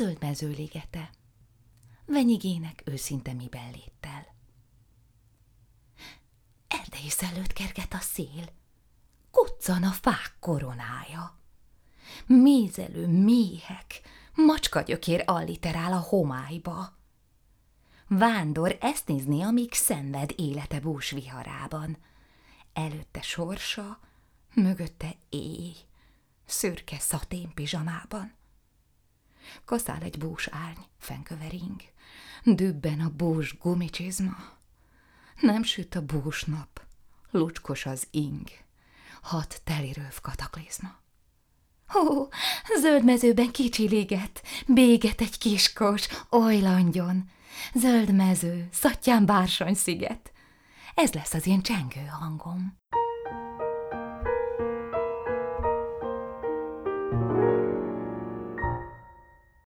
zöld mező ligete, venyigének őszinte miben léttel. Erdei szellőt kerget a szél, koccan a fák koronája. Mézelő méhek, macskagyökér alliterál a homályba. Vándor ezt nézni, amíg szenved élete bús viharában. Előtte sorsa, mögötte éj, szürke szatén pizsamában. Kaszál egy bús árny, fenkövering, dübben a bús gumicsizma. Nem süt a bús nap, lucskos az ing, hat telirőv kataklizma. Ó, zöld mezőben liget, béget egy kiskos, oly langyon, zöld mező, szattyán bársony sziget. Ez lesz az én csengő hangom.